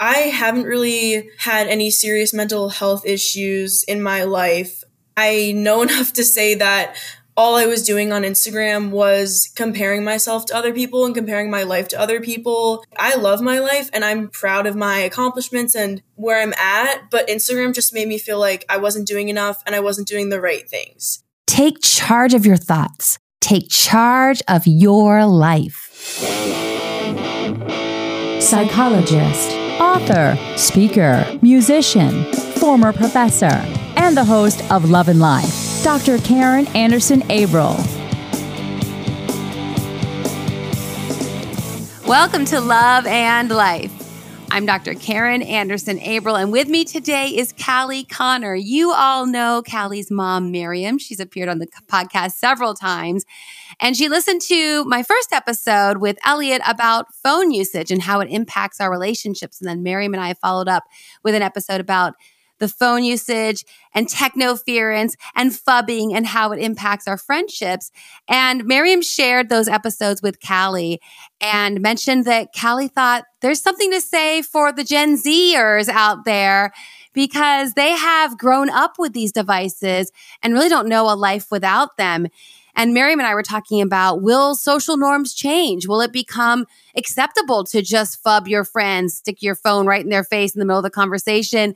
I haven't really had any serious mental health issues in my life. I know enough to say that all I was doing on Instagram was comparing myself to other people and comparing my life to other people. I love my life and I'm proud of my accomplishments and where I'm at, but Instagram just made me feel like I wasn't doing enough and I wasn't doing the right things. Take charge of your thoughts. Take charge of your life. Psychologist, author, speaker, musician, former professor, and the host of Love and Life Dr. Karen Anderson Abril. Welcome to Love and Life. I'm Dr. Karen Anderson Abril, and with me today is Callie Connor. You all know Callie's mom, Miriam. She's appeared on the podcast several times, and she listened to my first episode with Elliot about phone usage and how it impacts our relationships. And then Miriam and I followed up with an episode about the phone usage and technoference and phubbing and how it impacts our friendships. And Miriam shared those episodes with Callie and mentioned that Callie thought there's something to say for the Gen Zers out there because they have grown up with these devices and really don't know a life without them. And Miriam and I were talking about will social norms change? Will it become acceptable to just phub your friends, stick your phone right in their face in the middle of the conversation?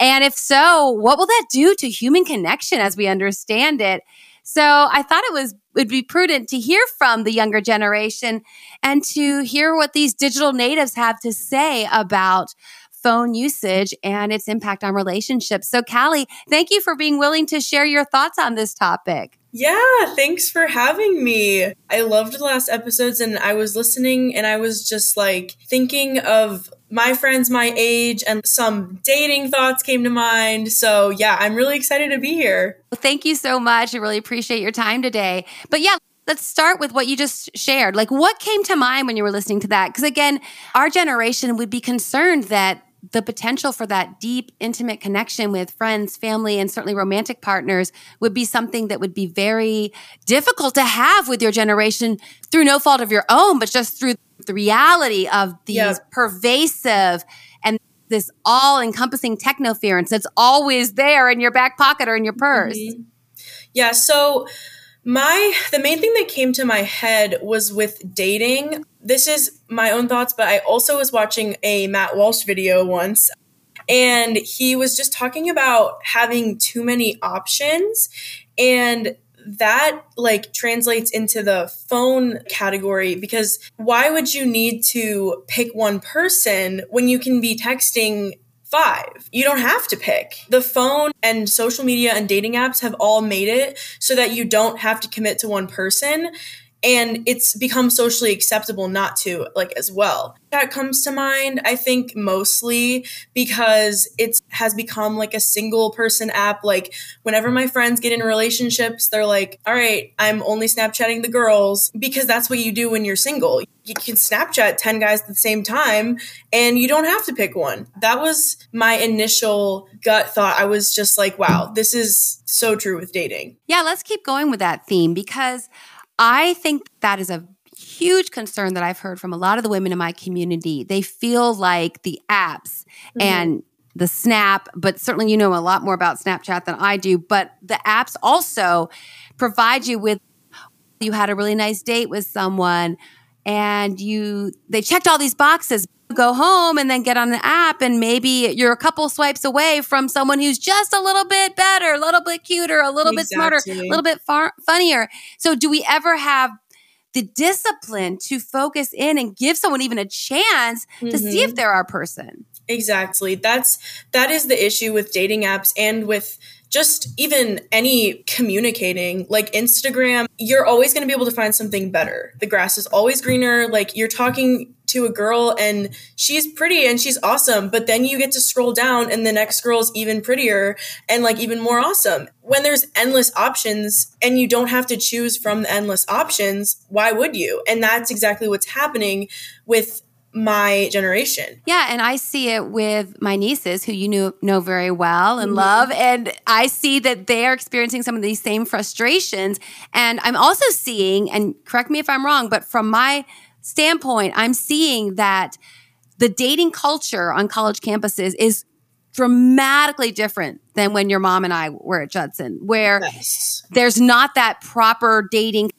And if so, what will that do to human connection as we understand it? So I thought it was would be prudent to hear from the younger generation and to hear what these digital natives have to say about phone usage and its impact on relationships. So Callie, thank you for being willing to share your thoughts on this topic. Yeah, thanks for having me. I loved the last episodes and I was listening and I was just like thinking of my friends my age and some dating thoughts came to mind. So, yeah, I'm really excited to be here. Well, thank you so much. I really appreciate your time today. But yeah, let's start with what you just shared. Like, what came to mind when you were listening to that? Because again, our generation would be concerned that the potential for that deep, intimate connection with friends, family, and certainly romantic partners would be something that would be very difficult to have with your generation through no fault of your own, but just through the reality of these yeah. pervasive and this all encompassing technoference that's always there in your back pocket or in your purse. Mm-hmm. Yeah. So, my the main thing that came to my head was with dating. This is my own thoughts, but I also was watching a Matt Walsh video once and he was just talking about having too many options and that like translates into the phone category because why would you need to pick one person when you can be texting five. You don't have to pick. The phone and social media and dating apps have all made it so that you don't have to commit to one person and it's become socially acceptable not to like as well. That comes to mind i think mostly because it has become like a single person app. Like whenever my friends get in relationships they're like all right i'm only snapchatting the girls because that's what you do when you're single. You can snapchat 10 guys at the same time and you don't have to pick one. That was my initial gut thought. I was just like wow this is so true with dating. Yeah let's keep going with that theme because I think that is a huge concern that I've heard from a lot of the women in my community. They feel like the apps mm-hmm. and the Snap, but certainly you know a lot more about Snapchat than I do, but the apps also provide you with you had a really nice date with someone and you they checked all these boxes go home and then get on the app and maybe you're a couple swipes away from someone who's just a little bit better, a little bit cuter, a little exactly. bit smarter, a little bit far funnier. So do we ever have the discipline to focus in and give someone even a chance mm-hmm. to see if mm-hmm. they're our person? Exactly. That's that is the issue with dating apps and with just even any communicating like Instagram, you're always going to be able to find something better. The grass is always greener. Like you're talking to a girl and she's pretty and she's awesome, but then you get to scroll down and the next girl is even prettier and like even more awesome. When there's endless options and you don't have to choose from the endless options, why would you? And that's exactly what's happening with my generation. Yeah, and I see it with my nieces who you know know very well and mm-hmm. love and I see that they are experiencing some of these same frustrations and I'm also seeing and correct me if I'm wrong but from my standpoint I'm seeing that the dating culture on college campuses is dramatically different than when your mom and I were at Judson, where nice. there's not that proper dating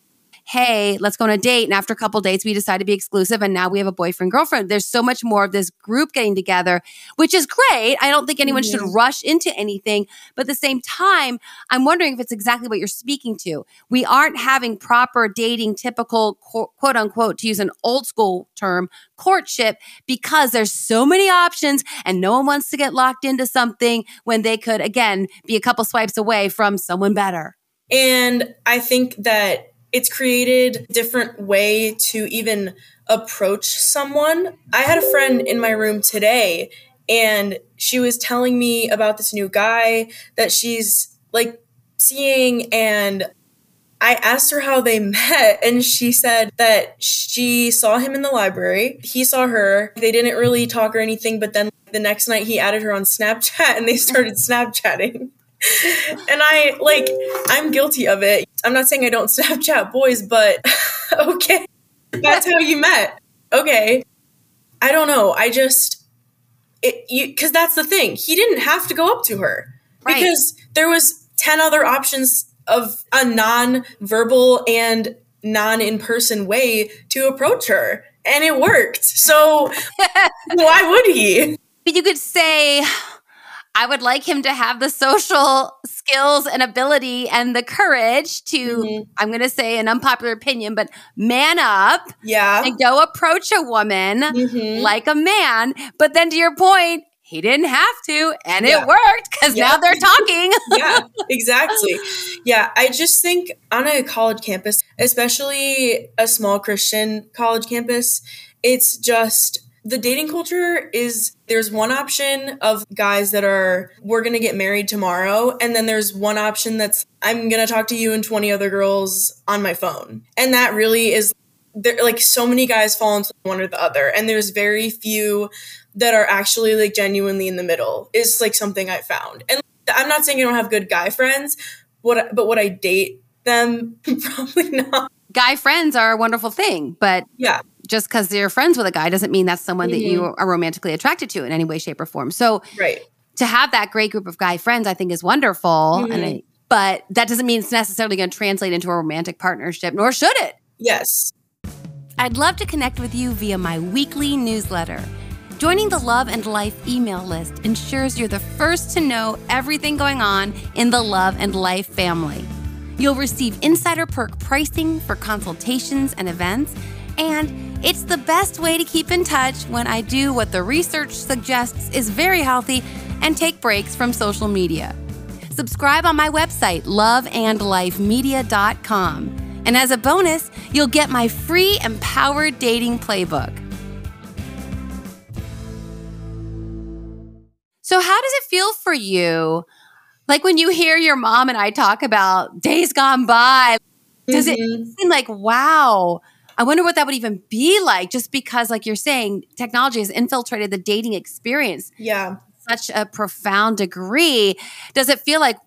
hey, let's go on a date. And after a couple dates, we decide to be exclusive. And now we have a boyfriend, girlfriend. There's so much more of this group getting together, which is great. I don't think anyone mm-hmm. should rush into anything. But at the same time, I'm wondering if it's exactly what you're speaking to. We aren't having proper dating, typical quote unquote, to use an old school term, courtship because there's so many options and no one wants to get locked into something when they could, again, be a couple swipes away from someone better. And I think that it's created different way to even approach someone. I had a friend in my room today and she was telling me about this new guy that she's like seeing and I asked her how they met, and she said that she saw him in the library. He saw her. They didn't really talk or anything, but then the next night he added her on Snapchat and they started Snapchatting and I like I'm guilty of it. I'm not saying I don't Snapchat boys, but okay. That's how you met. Okay. I don't know. I just it you cuz that's the thing. He didn't have to go up to her right. because there was 10 other options of a non-verbal and non-in-person way to approach her and it worked. So why would he? But you could say I would like him to have the social skills and ability and the courage to, mm-hmm. I'm going to say an unpopular opinion, but man up. Yeah. And go approach a woman mm-hmm. like a man. But then to your point, he didn't have to and yeah. it worked because yeah. now they're talking yeah exactly yeah i just think on a college campus especially a small christian college campus it's just the dating culture is there's one option of guys that are we're going to get married tomorrow and then there's one option that's I'm going to talk to you and 20 other girls on my phone. And that really is there like so many guys fall into one or the other and there's very few that are actually like genuinely in the middle is like something I found. And I'm not saying you don't have good guy friends, what but would I date them? Probably not. Guy friends are a wonderful thing, but yeah just because you're friends with a guy doesn't mean that's someone mm-hmm. that you mm-hmm. are romantically attracted to in any way, shape, or form. So, right. to have that great group of guy friends, I think is wonderful. Mm-hmm. And I, but that doesn't mean it's necessarily going to translate into a romantic partnership, nor should it. Yes. I'd love to connect with you via my weekly newsletter. Joining the Love and Life email list ensures you're the first to know everything going on in the Love and Life family. You'll receive insider perk pricing for consultations and events, and it's the best way to keep in touch when I do what the research suggests is very healthy and take breaks from social media. Subscribe on my website, loveandlifemedia.com. And as a bonus, you'll get my free Empowered Dating Playbook. So, how does it feel for you? Like when you hear your mom and I talk about days gone by, does mm-hmm. it seem like, wow, I wonder what that would even be like just because, like you're saying, technology has infiltrated the dating experience. Yeah. Such a profound degree. Does it feel like,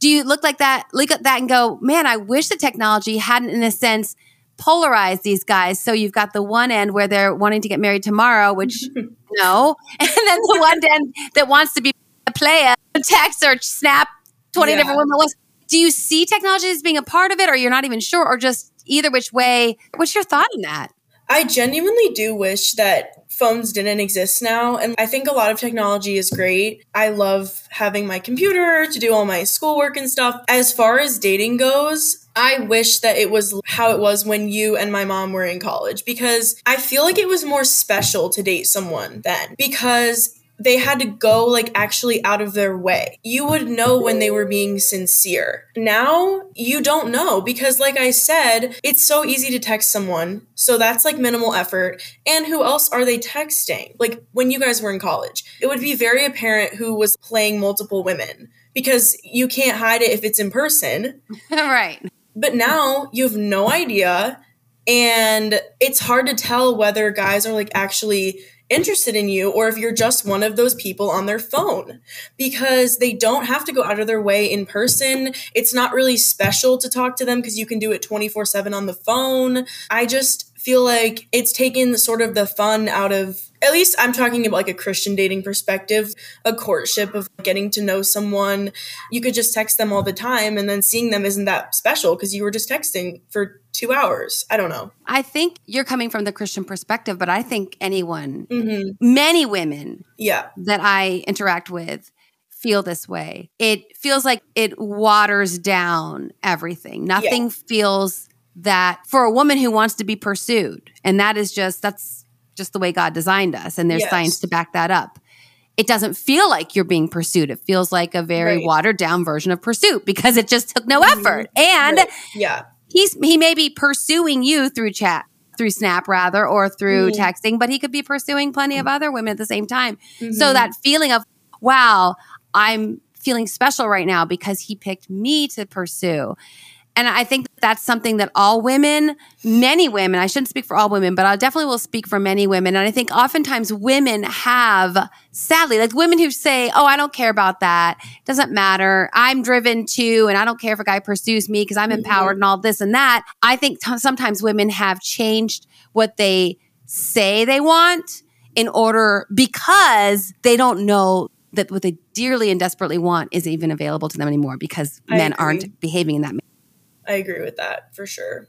do you look like that, look at that and go, man, I wish the technology hadn't, in a sense, polarized these guys. So you've got the one end where they're wanting to get married tomorrow, which no. And then the one end that wants to be a player, text or snap 20 yeah. different women. Do you see technology as being a part of it or you're not even sure or just either which way, what's your thought on that? I genuinely do wish that phones didn't exist now. And I think a lot of technology is great. I love having my computer to do all my schoolwork and stuff. As far as dating goes, I wish that it was how it was when you and my mom were in college because I feel like it was more special to date someone then because they had to go like actually out of their way. You would know when they were being sincere. Now you don't know because, like I said, it's so easy to text someone. So that's like minimal effort. And who else are they texting? Like when you guys were in college, it would be very apparent who was playing multiple women because you can't hide it if it's in person. right. But now you have no idea. And it's hard to tell whether guys are like actually interested in you or if you're just one of those people on their phone because they don't have to go out of their way in person. It's not really special to talk to them because you can do it 24 7 on the phone. I just feel like it's taken sort of the fun out of at least I'm talking about like a Christian dating perspective, a courtship of getting to know someone. You could just text them all the time and then seeing them isn't that special because you were just texting for two hours. I don't know. I think you're coming from the Christian perspective, but I think anyone, mm-hmm. many women yeah. that I interact with feel this way. It feels like it waters down everything. Nothing yeah. feels that for a woman who wants to be pursued. And that is just, that's just the way God designed us. And there's yes. science to back that up. It doesn't feel like you're being pursued. It feels like a very right. watered down version of pursuit because it just took no mm-hmm. effort. And right. yeah, he's he may be pursuing you through chat, through Snap rather, or through mm-hmm. texting, but he could be pursuing plenty of other women at the same time. Mm-hmm. So that feeling of wow, I'm feeling special right now because he picked me to pursue. And I think that's something that all women, many women, I shouldn't speak for all women, but I definitely will speak for many women. And I think oftentimes women have, sadly, like women who say, Oh, I don't care about that. It doesn't matter. I'm driven too. And I don't care if a guy pursues me because I'm mm-hmm. empowered and all this and that. I think t- sometimes women have changed what they say they want in order because they don't know that what they dearly and desperately want is even available to them anymore because I men agree. aren't behaving in that manner. I agree with that for sure.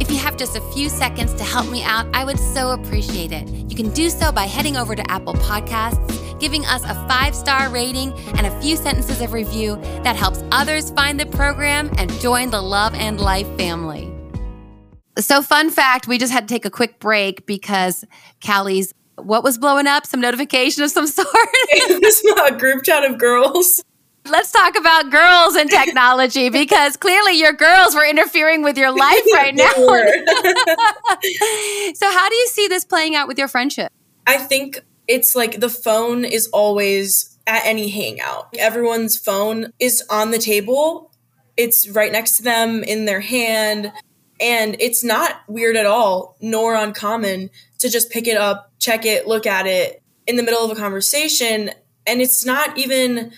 If you have just a few seconds to help me out, I would so appreciate it. You can do so by heading over to Apple Podcasts, giving us a five star rating, and a few sentences of review that helps others find the program and join the Love and Life family. So, fun fact we just had to take a quick break because Callie's what was blowing up? Some notification of some sort? it was a group chat of girls let's talk about girls and technology because clearly your girls were interfering with your life right now. so, how do you see this playing out with your friendship? I think it's like the phone is always at any hangout. Everyone's phone is on the table, it's right next to them in their hand. And it's not weird at all, nor uncommon to just pick it up, check it, look at it in the middle of a conversation. And it's not even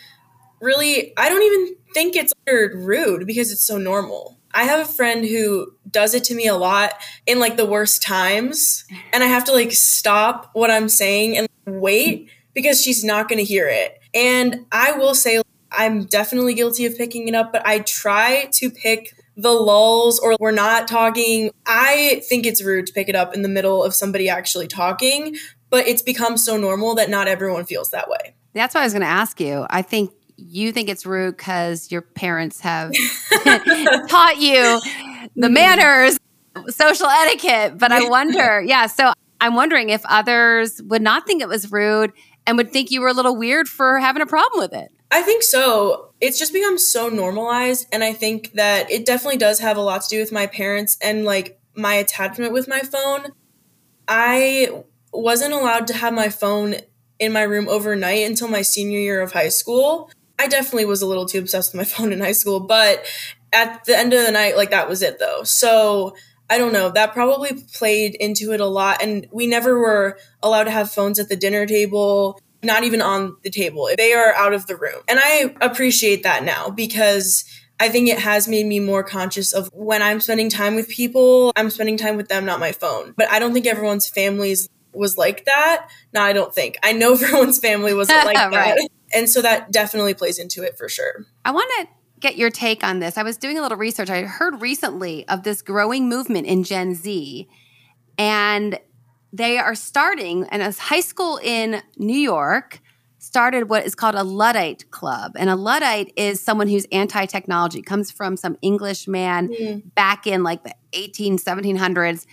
really, I don't even think it's rude because it's so normal. I have a friend who does it to me a lot in like the worst times, and I have to like stop what I'm saying and wait because she's not going to hear it. And I will say, I'm definitely guilty of picking it up, but I try to pick the lulls or we're not talking. I think it's rude to pick it up in the middle of somebody actually talking, but it's become so normal that not everyone feels that way. That's what I was going to ask you. I think you think it's rude because your parents have taught you the mm-hmm. manners, social etiquette. But I wonder, yeah. So I'm wondering if others would not think it was rude and would think you were a little weird for having a problem with it. I think so. It's just become so normalized. And I think that it definitely does have a lot to do with my parents and like my attachment with my phone. I wasn't allowed to have my phone in my room overnight until my senior year of high school. I definitely was a little too obsessed with my phone in high school, but at the end of the night, like that was it though. So I don't know. That probably played into it a lot. And we never were allowed to have phones at the dinner table, not even on the table. They are out of the room. And I appreciate that now because I think it has made me more conscious of when I'm spending time with people, I'm spending time with them, not my phone. But I don't think everyone's families was like that. No, I don't think. I know everyone's family wasn't like right. And so that definitely plays into it for sure. I want to get your take on this. I was doing a little research. I heard recently of this growing movement in Gen Z, and they are starting, and a high school in New York started what is called a Luddite Club. And a Luddite is someone who's anti technology, comes from some English man mm. back in like the 18, 1700s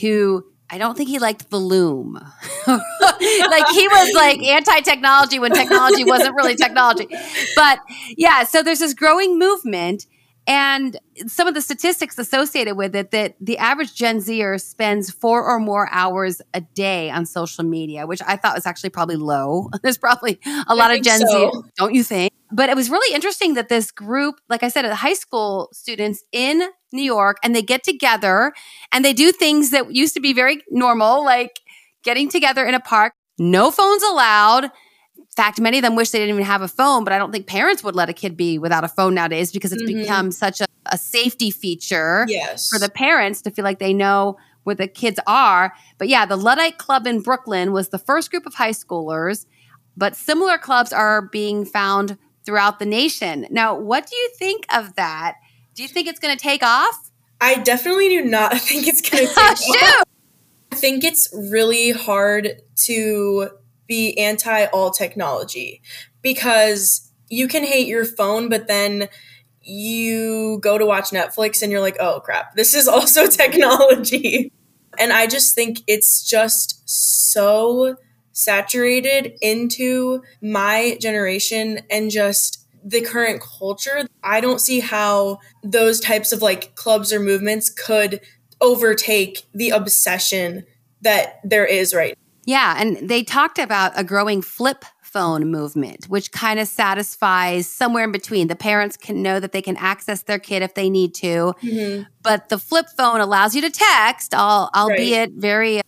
who I don't think he liked the loom. like he was like anti technology when technology wasn't really technology. But yeah, so there's this growing movement and some of the statistics associated with it that the average Gen Zer spends four or more hours a day on social media, which I thought was actually probably low. There's probably a lot of Gen so. Z, don't you think? But it was really interesting that this group, like I said, high school students in New York, and they get together and they do things that used to be very normal, like getting together in a park, no phones allowed In fact, many of them wish they didn't even have a phone, but I don't think parents would let a kid be without a phone nowadays because it's mm-hmm. become such a, a, safety feature yes. for the parents to feel like they know where the kids are. But yeah, the Luddite Club in Brooklyn was the first group of high schoolers, but similar clubs are being found throughout the nation. Now, what do you think of that? Do you think it's going to take off? I definitely do not think it's going to take off. I think it's really hard to be anti all technology because you can hate your phone, but then you go to watch Netflix and you're like, oh crap, this is also technology. And I just think it's just so saturated into my generation and just the current culture. I don't see how those types of like clubs or movements could overtake the obsession that there is right yeah, and they talked about a growing flip phone movement, which kind of satisfies somewhere in between. The parents can know that they can access their kid if they need to, mm-hmm. but the flip phone allows you to text, all, albeit right. very.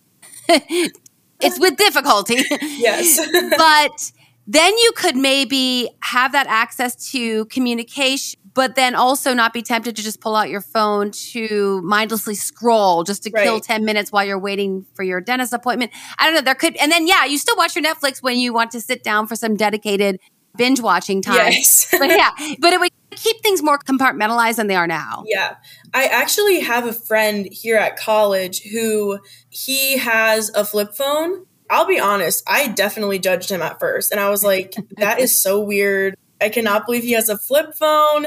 it's with difficulty. yes. but then you could maybe have that access to communication but then also not be tempted to just pull out your phone to mindlessly scroll just to right. kill 10 minutes while you're waiting for your dentist appointment. I don't know. There could, and then, yeah, you still watch your Netflix when you want to sit down for some dedicated binge watching time. Yes. but yeah, but it would keep things more compartmentalized than they are now. Yeah. I actually have a friend here at college who he has a flip phone. I'll be honest, I definitely judged him at first. And I was like, that is so weird. I cannot believe he has a flip phone.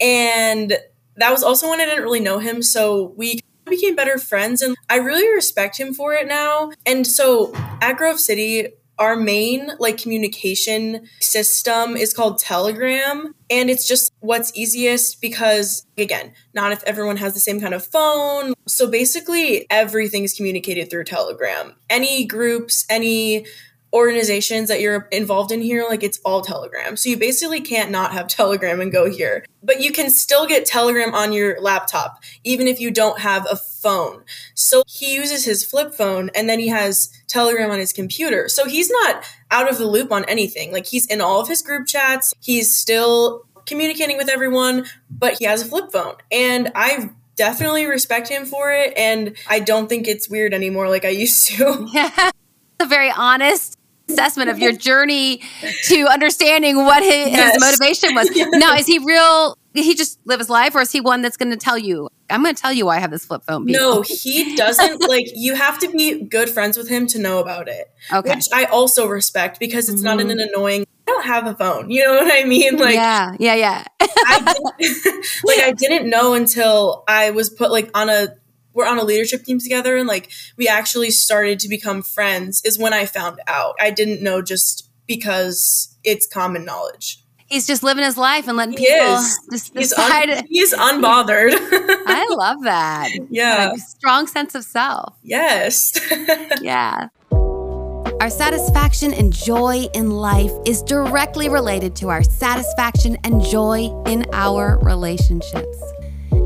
And that was also when I didn't really know him. So we became better friends and I really respect him for it now. And so at Grove City, our main like communication system is called Telegram and it's just what's easiest because again, not if everyone has the same kind of phone. So basically everything is communicated through Telegram. Any groups, any organizations that you're involved in here, like it's all Telegram. So you basically can't not have Telegram and go here. But you can still get Telegram on your laptop, even if you don't have a phone. So he uses his flip phone and then he has Telegram on his computer. So he's not out of the loop on anything. Like he's in all of his group chats, he's still communicating with everyone, but he has a flip phone. And I definitely respect him for it. And I don't think it's weird anymore like I used to. Yeah. A very honest assessment of your journey to understanding what his, yes. his motivation was. Now, is he real? He just live his life, or is he one that's going to tell you? I'm going to tell you why I have this flip phone. People. No, he doesn't. like you have to be good friends with him to know about it. Okay, which I also respect because it's mm-hmm. not an annoying. I don't have a phone. You know what I mean? Like yeah, yeah, yeah. I like I didn't know until I was put like on a we're on a leadership team together and like we actually started to become friends is when I found out. I didn't know just because it's common knowledge. He's just living his life and letting he people is. just he's. Un- he's unbothered. I love that. Yeah. strong sense of self. Yes. yeah. Our satisfaction and joy in life is directly related to our satisfaction and joy in our relationships.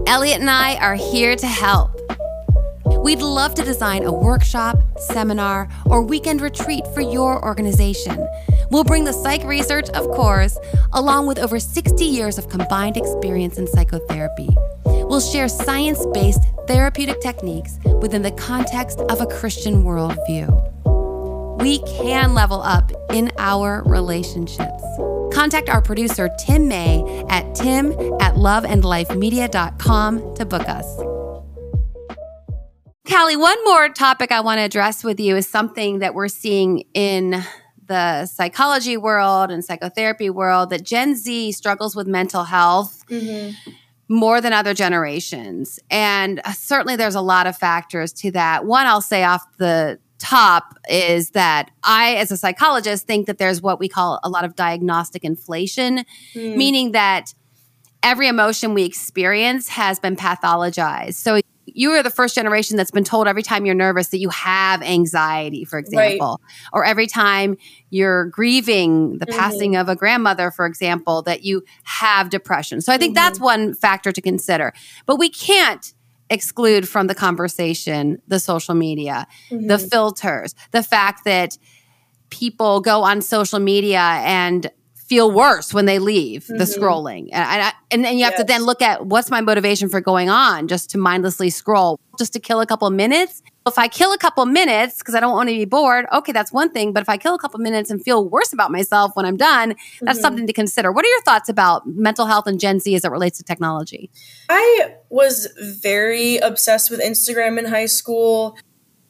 Elliot and I are here to help. We'd love to design a workshop, seminar, or weekend retreat for your organization. We'll bring the psych research, of course, along with over 60 years of combined experience in psychotherapy. We'll share science based therapeutic techniques within the context of a Christian worldview. We can level up in our relationships. Contact our producer, Tim May, at tim at loveandlifemedia.com to book us. Callie, one more topic I want to address with you is something that we're seeing in the psychology world and psychotherapy world that Gen Z struggles with mental health mm-hmm. more than other generations. And uh, certainly there's a lot of factors to that. One, I'll say off the top is that I, as a psychologist, think that there's what we call a lot of diagnostic inflation, mm. meaning that every emotion we experience has been pathologized. So you are the first generation that's been told every time you're nervous that you have anxiety, for example, right. or every time you're grieving the mm-hmm. passing of a grandmother, for example, that you have depression. So I think mm-hmm. that's one factor to consider. But we can't exclude from the conversation the social media, mm-hmm. the filters, the fact that people go on social media and feel worse when they leave mm-hmm. the scrolling. And, and, and then you have yes. to then look at what's my motivation for going on just to mindlessly scroll, just to kill a couple minutes. If I kill a couple minutes because I don't want to be bored, okay, that's one thing. But if I kill a couple minutes and feel worse about myself when I'm done, that's mm-hmm. something to consider. What are your thoughts about mental health and Gen Z as it relates to technology? I was very obsessed with Instagram in high school.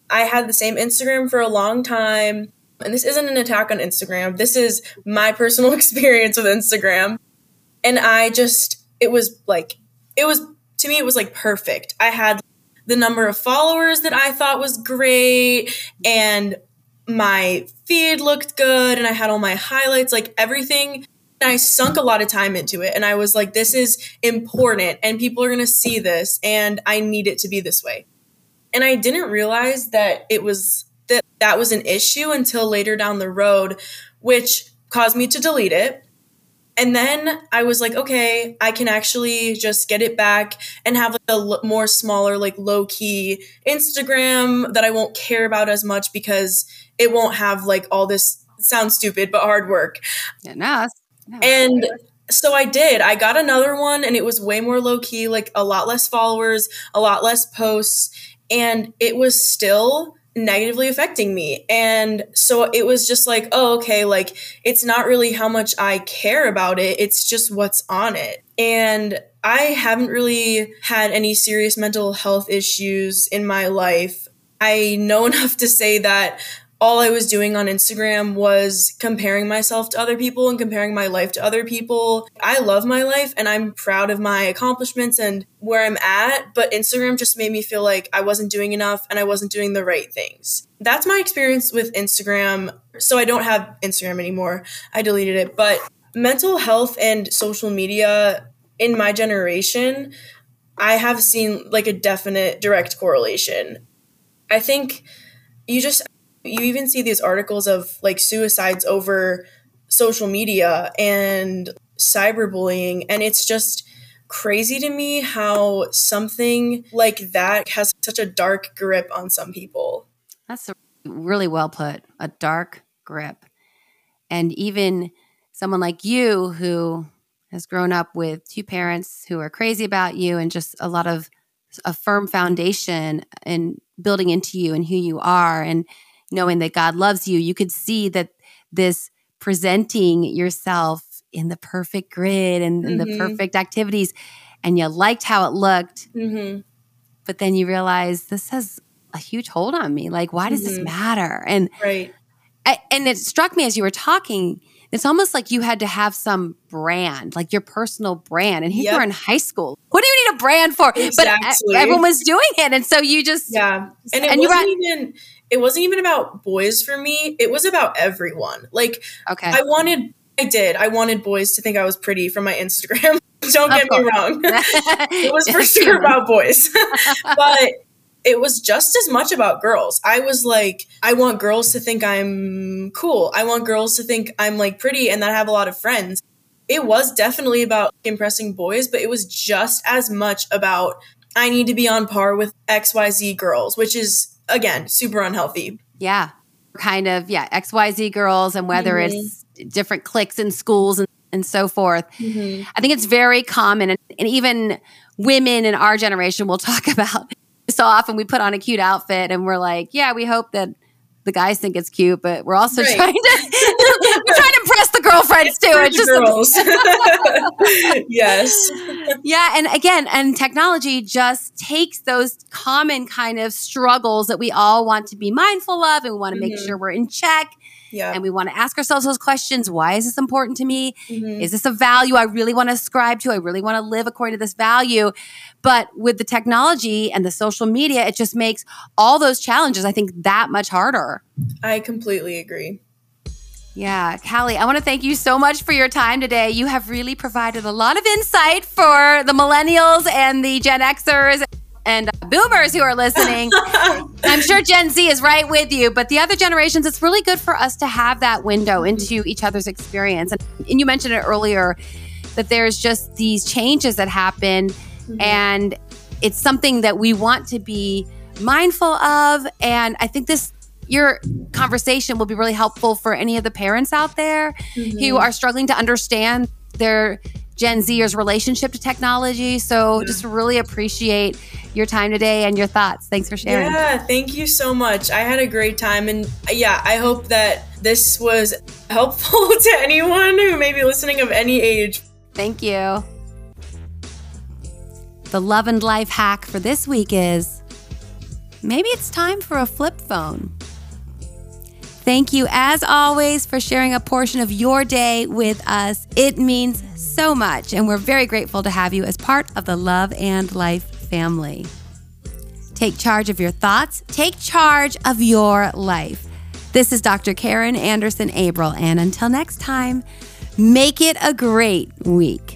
I had the same Instagram for a long time and this isn't an attack on Instagram. This is my personal experience with Instagram. And I just, it was like, it was, to me, it was like perfect. I had the number of followers that I thought was great, and my feed looked good, and I had all my highlights, like everything. And I sunk a lot of time into it. And I was like, this is important, and people are going to see this, and I need it to be this way. And I didn't realize that it was that that was an issue until later down the road, which caused me to delete it. And then I was like, okay, I can actually just get it back and have like a l- more smaller, like low key Instagram that I won't care about as much because it won't have like all this sounds stupid but hard work. Yeah, no, no. And so I did. I got another one and it was way more low key, like a lot less followers, a lot less posts, and it was still negatively affecting me. And so it was just like, oh, okay, like it's not really how much I care about it, it's just what's on it. And I haven't really had any serious mental health issues in my life. I know enough to say that all I was doing on Instagram was comparing myself to other people and comparing my life to other people. I love my life and I'm proud of my accomplishments and where I'm at, but Instagram just made me feel like I wasn't doing enough and I wasn't doing the right things. That's my experience with Instagram. So I don't have Instagram anymore. I deleted it, but mental health and social media in my generation, I have seen like a definite direct correlation. I think you just you even see these articles of like suicides over social media and cyberbullying and it's just crazy to me how something like that has such a dark grip on some people. That's really well put a dark grip. And even someone like you who has grown up with two parents who are crazy about you and just a lot of a firm foundation and building into you and who you are and knowing that God loves you, you could see that this presenting yourself in the perfect grid and, mm-hmm. the perfect activities, and you liked how it looked. Mm-hmm. But then you realize this has a huge hold on me. Like, why does mm-hmm. this matter? And right. I, and it struck me as you were talking. It's almost like you had to have some brand, like your personal brand. And here yep. you're in high school. What do you need a brand for? Uh, exactly. But everyone was doing it, and so you just yeah. And it and wasn't you even it wasn't even about boys for me. It was about everyone. Like, okay. I wanted, I did, I wanted boys to think I was pretty from my Instagram. Don't get me wrong. it was for sure about boys. but it was just as much about girls. I was like, I want girls to think I'm cool. I want girls to think I'm like pretty and that I have a lot of friends. It was definitely about impressing boys, but it was just as much about I need to be on par with XYZ girls, which is again, super unhealthy. Yeah. Kind of, yeah, XYZ girls and whether mm-hmm. it's different cliques in schools and, and so forth. Mm-hmm. I think it's very common. And, and even women in our generation will talk about so often we put on a cute outfit and we're like, yeah, we hope that the guys think it's cute, but we're also right. trying to we're trying to impress the girlfriends too. It's just girls. yes. Yeah, and again, and technology just takes those common kind of struggles that we all want to be mindful of and we want to mm-hmm. make sure we're in check. Yeah. And we want to ask ourselves those questions. Why is this important to me? Mm-hmm. Is this a value I really want to ascribe to? I really want to live according to this value. But with the technology and the social media, it just makes all those challenges, I think, that much harder. I completely agree. Yeah, Callie, I want to thank you so much for your time today. You have really provided a lot of insight for the millennials and the Gen Xers and boomers who are listening. I'm sure Gen Z is right with you, but the other generations, it's really good for us to have that window into each other's experience. And, and you mentioned it earlier that there's just these changes that happen Mm-hmm. And it's something that we want to be mindful of. And I think this your conversation will be really helpful for any of the parents out there mm-hmm. who are struggling to understand their Gen Zers' relationship to technology. So just really appreciate your time today and your thoughts. Thanks for sharing. Yeah, thank you so much. I had a great time. And uh, yeah, I hope that this was helpful to anyone who may be listening of any age. Thank you. The love and life hack for this week is maybe it's time for a flip phone. Thank you, as always, for sharing a portion of your day with us. It means so much, and we're very grateful to have you as part of the Love and Life family. Take charge of your thoughts, take charge of your life. This is Dr. Karen Anderson Abril, and until next time, make it a great week.